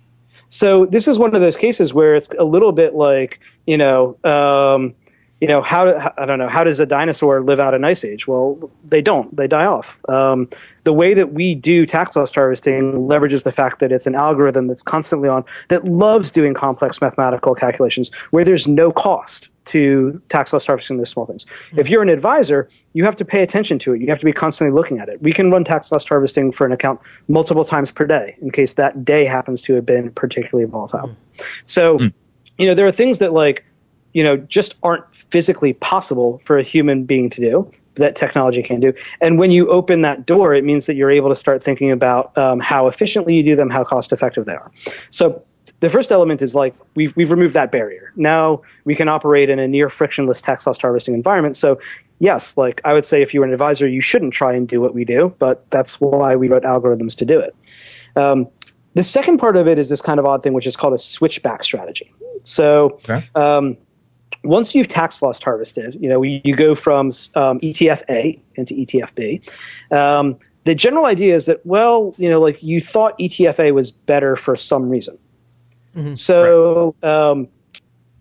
So this is one of those cases where it's a little bit like you know, um, you know how I don't know how does a dinosaur live out an ice age? Well, they don't. They die off. Um, the way that we do tax loss harvesting leverages the fact that it's an algorithm that's constantly on that loves doing complex mathematical calculations where there's no cost to tax loss harvesting those small things. Mm-hmm. If you're an advisor, you have to pay attention to it. You have to be constantly looking at it. We can run tax loss harvesting for an account multiple times per day in case that day happens to have been particularly volatile. Mm-hmm. So, mm. you know, there are things that like, you know, just aren't physically possible for a human being to do that technology can do. And when you open that door, it means that you're able to start thinking about um, how efficiently you do them, how cost effective they are. So the first element is like we've we've removed that barrier. Now we can operate in a near frictionless tax loss harvesting environment. So yes, like I would say if you were an advisor, you shouldn't try and do what we do, but that's why we wrote algorithms to do it. Um, the second part of it is this kind of odd thing, which is called a switchback strategy. So okay. um, once you've tax loss harvested, you know you, go from um, ETF A into ETF B. Um, the general idea is that well, you know, like you thought ETF A was better for some reason. Mm-hmm. So right. um,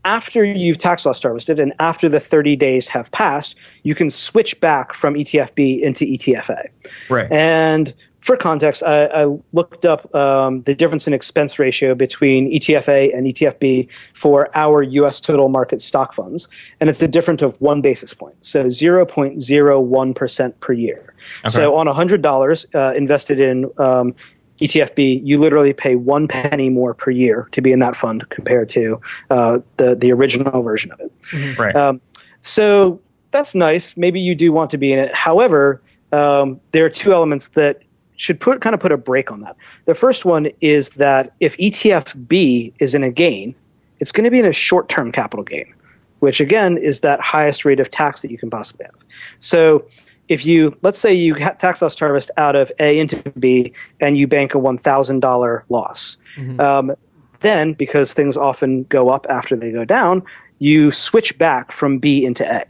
after you've tax loss harvested and after the 30 days have passed, you can switch back from ETFB into ETFA. Right. And for context, I, I looked up um, the difference in expense ratio between ETFA and ETFB for our U.S. total market stock funds, and it's a difference of one basis point, so 0.01 percent per year. Okay. So on $100 uh, invested in um, ETFB, you literally pay one penny more per year to be in that fund compared to uh, the the original version of it. Mm-hmm. Right. Um, so that's nice. Maybe you do want to be in it. However, um, there are two elements that should put kind of put a break on that. The first one is that if ETF B is in a gain, it's going to be in a short term capital gain, which again is that highest rate of tax that you can possibly have. So if you let's say you tax loss harvest out of A into B and you bank a one thousand dollar loss, mm-hmm. um, then because things often go up after they go down, you switch back from B into A.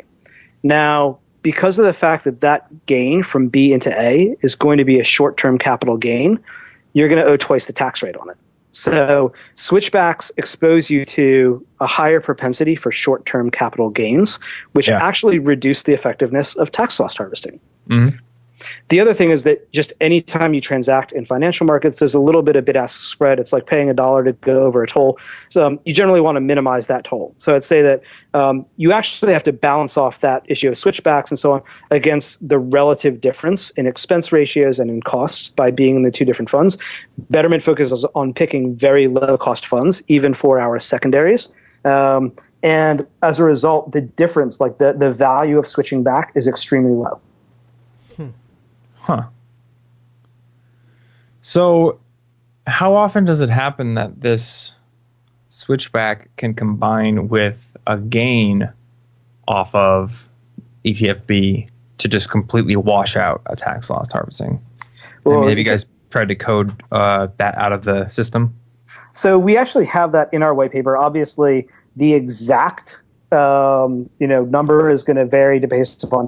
Now, because of the fact that that gain from B into A is going to be a short term capital gain, you're going to owe twice the tax rate on it. So switchbacks expose you to a higher propensity for short-term capital gains, which yeah. actually reduce the effectiveness of tax loss harvesting. Mm-hmm. The other thing is that just anytime you transact in financial markets, there's a little bit of bid ask spread. It's like paying a dollar to go over a toll. So um, you generally want to minimize that toll. So I'd say that um, you actually have to balance off that issue of switchbacks and so on against the relative difference in expense ratios and in costs by being in the two different funds. Betterment focuses on picking very low cost funds, even for our secondaries. Um, and as a result, the difference, like the, the value of switching back, is extremely low. Huh. So, how often does it happen that this switchback can combine with a gain off of ETFB to just completely wash out a tax loss harvesting? Well, I mean, have you guys tried to code uh, that out of the system? So we actually have that in our white paper. Obviously, the exact um, you know number is going to vary based upon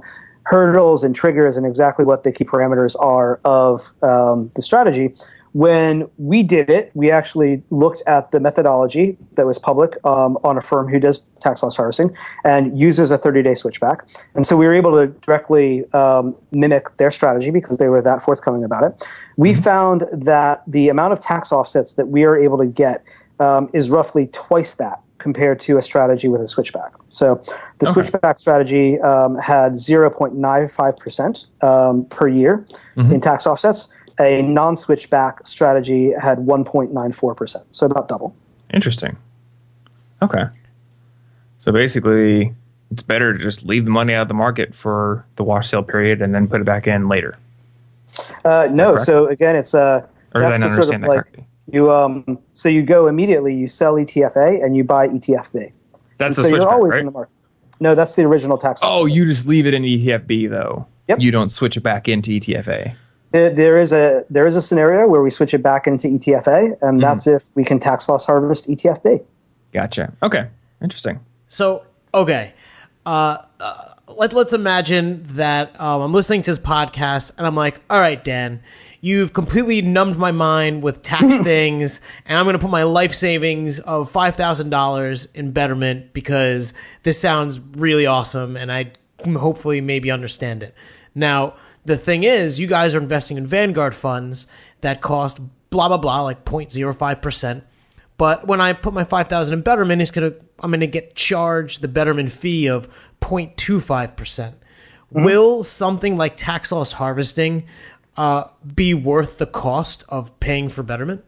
hurdles and triggers and exactly what the key parameters are of um, the strategy. When we did it, we actually looked at the methodology that was public um, on a firm who does tax loss harvesting and uses a 30 day switchback. And so we were able to directly um, mimic their strategy because they were that forthcoming about it. We mm-hmm. found that the amount of tax offsets that we are able to get um, is roughly twice that compared to a strategy with a switchback. So the okay. switchback strategy um, had 0.95% um, per year mm-hmm. in tax offsets. A non switchback strategy had 1.94%, so about double. Interesting. Okay. So basically, it's better to just leave the money out of the market for the wash sale period and then put it back in later. Uh, no, so again, it's uh, Or that's the sort of that like correctly? You um, so you go immediately, you sell ETF-A and you buy ETF-B. That's so the switch you're always right? in the market. No, that's the original tax. Oh, you just leave it in ETFB though. Yep. You don't switch it back into ETFA. There, there is a there is a scenario where we switch it back into ETF-A, and that's if we can tax loss harvest ETFB. Gotcha. Okay. Interesting. So okay, uh, uh, let let's imagine that um, I'm listening to his podcast and I'm like, all right, Dan, you've completely numbed my mind with tax [LAUGHS] things, and I'm going to put my life savings of five thousand dollars in Betterment because this sounds really awesome, and I hopefully maybe understand it. Now the thing is, you guys are investing in Vanguard funds that cost blah blah blah like 0.05 percent. But when I put my five thousand in Betterment, it's gonna I'm gonna get charged the Betterment fee of 0.25 percent. Mm-hmm. Will something like tax loss harvesting uh, be worth the cost of paying for Betterment?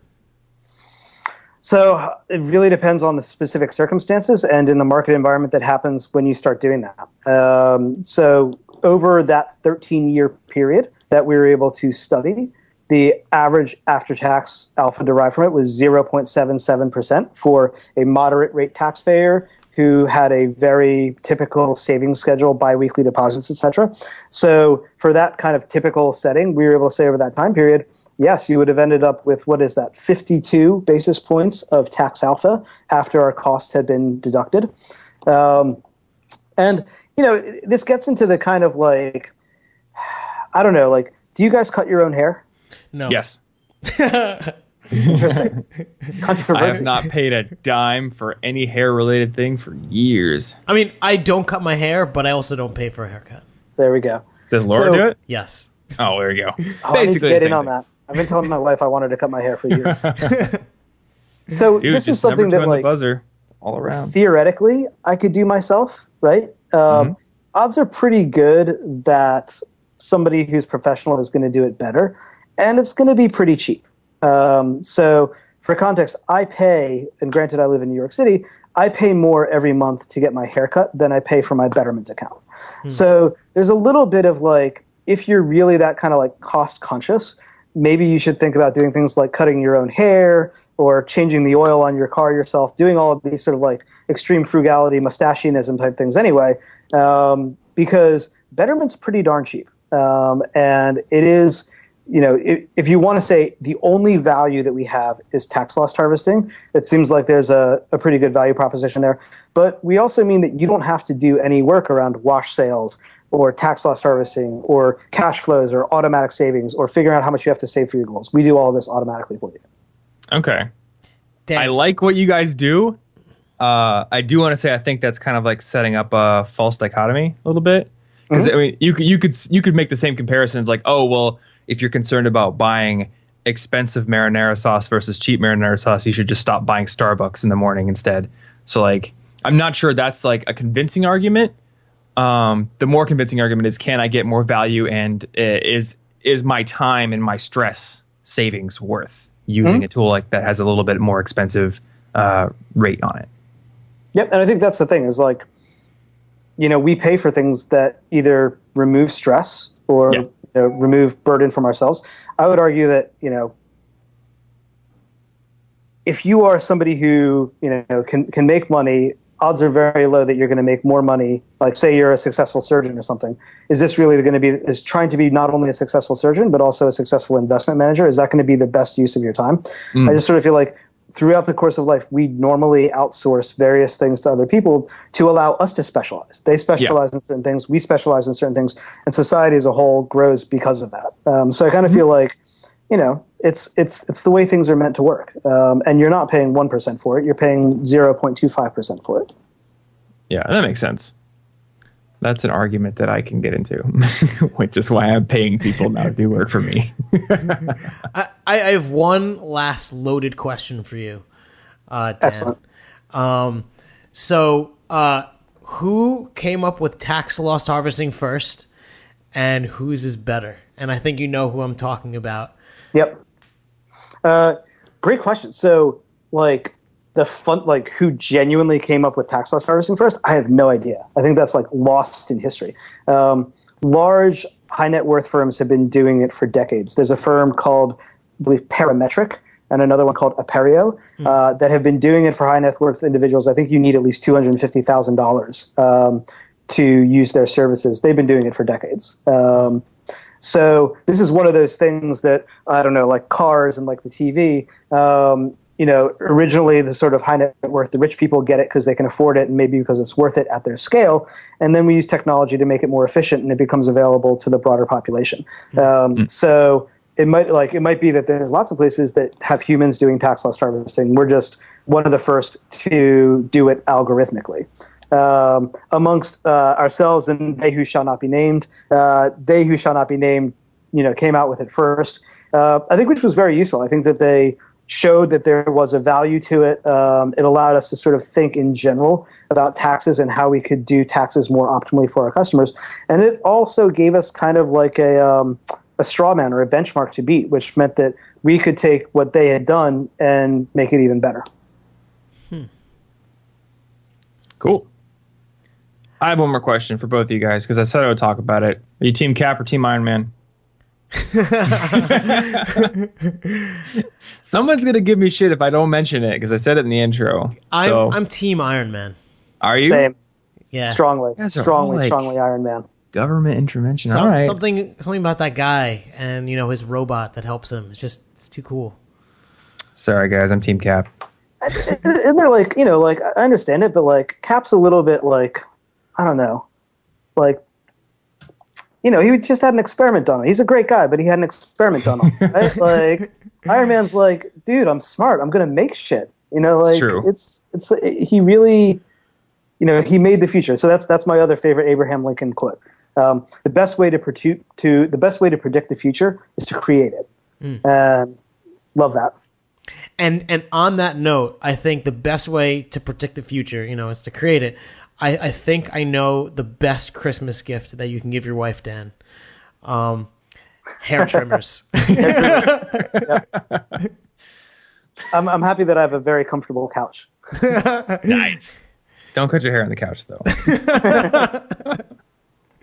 So it really depends on the specific circumstances and in the market environment that happens when you start doing that. Um, so over that 13 year period that we were able to study, the average after tax alpha derived from it was 0.77% for a moderate rate taxpayer who had a very typical savings schedule, biweekly deposits, etc. So for that kind of typical setting, we were able to say over that time period, yes, you would have ended up with what is that, 52 basis points of tax alpha after our costs had been deducted. Um, and, you know, this gets into the kind of like, I don't know, like, do you guys cut your own hair? No. Yes. [LAUGHS] Interesting. [LAUGHS] I have not paid a dime for any hair related thing for years. I mean, I don't cut my hair, but I also don't pay for a haircut. There we go. Does Laura So- do it? Yes. Oh, there we go. Oh, I need to Basically, the get same in on thing. that. I've been telling my [LAUGHS] wife I wanted to cut my hair for years. [LAUGHS] so Dude, this is just never something that turn the like buzzer all around. theoretically I could do myself, right? Um, Odds are pretty good that somebody who's professional is going to do it better, and it's going to be pretty cheap. Um, so, for context, I pay, and granted, I live in New York City, I pay more every month to get my haircut than I pay for my Betterment account. So, there's a little bit of like, if you're really that kind of like cost conscious, maybe you should think about doing things like cutting your own hair or changing the oil on your car yourself, doing all of these sort of like extreme frugality, mustachianism type things anyway, um, because Betterment's pretty darn cheap. Um, and it is, you know, if, if you want to say the only value that we have is tax loss harvesting, it seems like there's a, a pretty good value proposition there. But we also mean that you don't have to do any work around wash sales or tax loss harvesting or cash flows or automatic savings or figuring out how much you have to save for your goals. We do all of this automatically for you. Okay. Dan, I like what you guys do. Uh, I do want to say I think that's kind of like setting up a false dichotomy a little bit. Because I mean, you could you could you could make the same comparisons like, oh well, if you're concerned about buying expensive marinara sauce versus cheap marinara sauce, you should just stop buying Starbucks in the morning instead. So like, I'm not sure that's like a convincing argument. Um, the more convincing argument is, can I get more value, and uh, is is my time and my stress savings worth using a tool like that has a little bit more expensive uh, rate on it? Yep, and I think that's the thing is like, you know, we pay for things that either remove stress or Yeah. Know, remove burden from ourselves. I would argue that you know, if you are somebody who you know can can make money, odds are very low that you're going to make more money. Like, say you're a successful surgeon or something. Is this really going to be is trying to be not only a successful surgeon but also a successful investment manager? Is that going to be the best use of your time? Hmm. I just sort of feel like throughout the course of life, we normally outsource various things to other people to allow us to specialize. They specialize in certain things, we specialize in certain things, and society as a whole grows because of that. Um, so I kind of feel like, you know, it's it's it's the way things are meant to work, um, and you're not paying one percent for it; you're paying zero point two five percent for it. Yeah, that makes sense. That's an argument that I can get into, [LAUGHS] which is why I'm paying people now to do work for me. [LAUGHS] I, I have one last loaded question for you, uh, Dan. Excellent. Um, so, uh, who came up with tax loss harvesting first, and whose is better? And I think you know who I'm talking about. Yep. Uh, great question. So, like, the fun like who genuinely came up with tax loss harvesting first, I have no idea. I think that's like lost in history. Um, large high net worth firms have been doing it for decades. There's a firm called, I believe, Parametric and another one called Aperio hmm. uh, that have been doing it for high net worth individuals. I think you need at least two hundred fifty thousand um, dollars to use their services. They've been doing it for decades. Um, so this is one of those things that I don't know, like cars and like the TV. Um, you know, originally the sort of high net worth, the rich people get it because they can afford it and maybe because it's worth it at their scale. And then we use technology to make it more efficient and it becomes available to the broader population. Hmm. Um, mm-hmm. So it might like it might be that there's lots of places that have humans doing tax loss harvesting. We're just one of the first to do it algorithmically. Um, amongst uh, ourselves and they who shall not be named, uh, they who shall not be named, you know, came out with it first. Uh, I think which was very useful. I think that they showed that there was a value to it. Um, it allowed us to sort of think in general about taxes and how we could do taxes more optimally for our customers. And it also gave us kind of like a, um, a straw man or a benchmark to beat, which meant that we could take what they had done and make it even better. Hmm. Cool. I have one more question for both of you guys because I said I would talk about it. Are you Team Cap or Team Iron Man? [LAUGHS] Someone's gonna give me shit if I don't mention it because I said it in the intro. I'm so. I'm Team Iron Man. Are you? Same. Yeah. Strongly. Strongly. Like strongly Iron Man. Government intervention. Some, all right. Something something about that guy and you know his robot that helps him. It's just it's too cool. Sorry guys, I'm Team Cap. and they're like, you know, like I understand it, but like Cap's a little bit like I don't know, like you know, he just had an experiment done. He's a great guy, but he had an experiment done [LAUGHS] right? like Iron Man's like, dude, I'm smart. I'm gonna make shit. You know, like it's it's, it's he really, you know, he made the future. So that's that's my other favorite Abraham Lincoln quote. Um, the best way to, to to the best way to predict the future is to create it. Mm. Love that. And and on that note, I think the best way to predict the future, you know, is to create it. I, I think I know the best Christmas gift that you can give your wife, Dan. Um, hair trimmers. [LAUGHS] [LAUGHS] I'm, I'm happy that I have a very comfortable couch. nice. Don't cut your hair on the couch, though.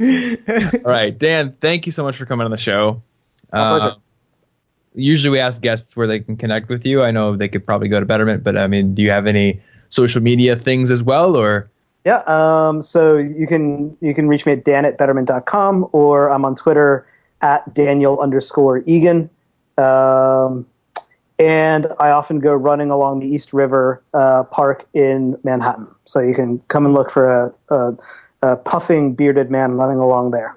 [LAUGHS] All right, Dan. Thank you so much for coming on the show. My pleasure. Uh, usually, we ask guests where they can connect with you. I know they could probably go to Betterment, but I mean, do you have any social media things as well, or? Yeah. Um, so you can you can reach me at dan at betterment.com or I'm on Twitter at Daniel underscore Egan. Um, and I often go running along the East River uh, Park in Manhattan. So you can come and look for a, a, a puffing bearded man running along there.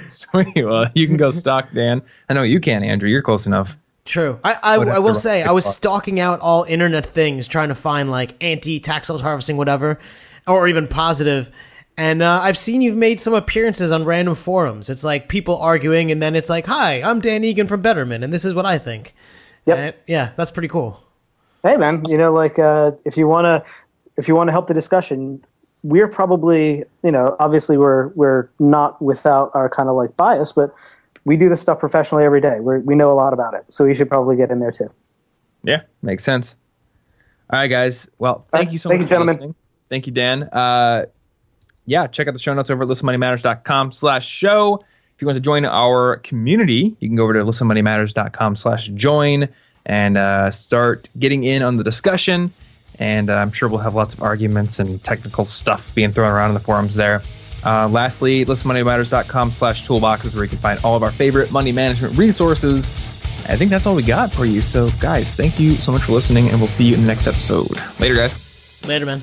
[LAUGHS] Sweet. Well, you can go stalk Dan. I know you can, Andrew. You're close enough. True. I, I, I will say, I was stalking out all internet things, trying to find like anti tax loss harvesting, whatever or even positive. And uh, I've seen you've made some appearances on random forums. It's like people arguing, and then it's like, "Hi, I'm Dan Egan from Betterment, and this is what I think." Yep. yeah, that's pretty cool. Hey, man. You know, like uh, if you want to, if you want to help the discussion, we're probably, you know, obviously we're we're not without our kind of like bias, but we do this stuff professionally every day. We we know a lot about it, so we should probably get in there too. Yeah, makes sense. All right, guys. Well, thank you so thank much, you, gentlemen. Listening. Thank you, Dan. Uh, yeah, check out the show notes over at listenmoneymatters.com slash show. If you want to join our community, you can go over to listenmoneymatters.com slash join and uh, start getting in on the discussion. And uh, I'm sure we'll have lots of arguments and technical stuff being thrown around in the forums there. Uh, lastly, listenmoneymatters.com slash toolbox is where you can find all of our favorite money management resources. I think that's all we got for you. So, guys, thank you so much for listening, and we'll see you in the next episode. Later, guys. Later, man.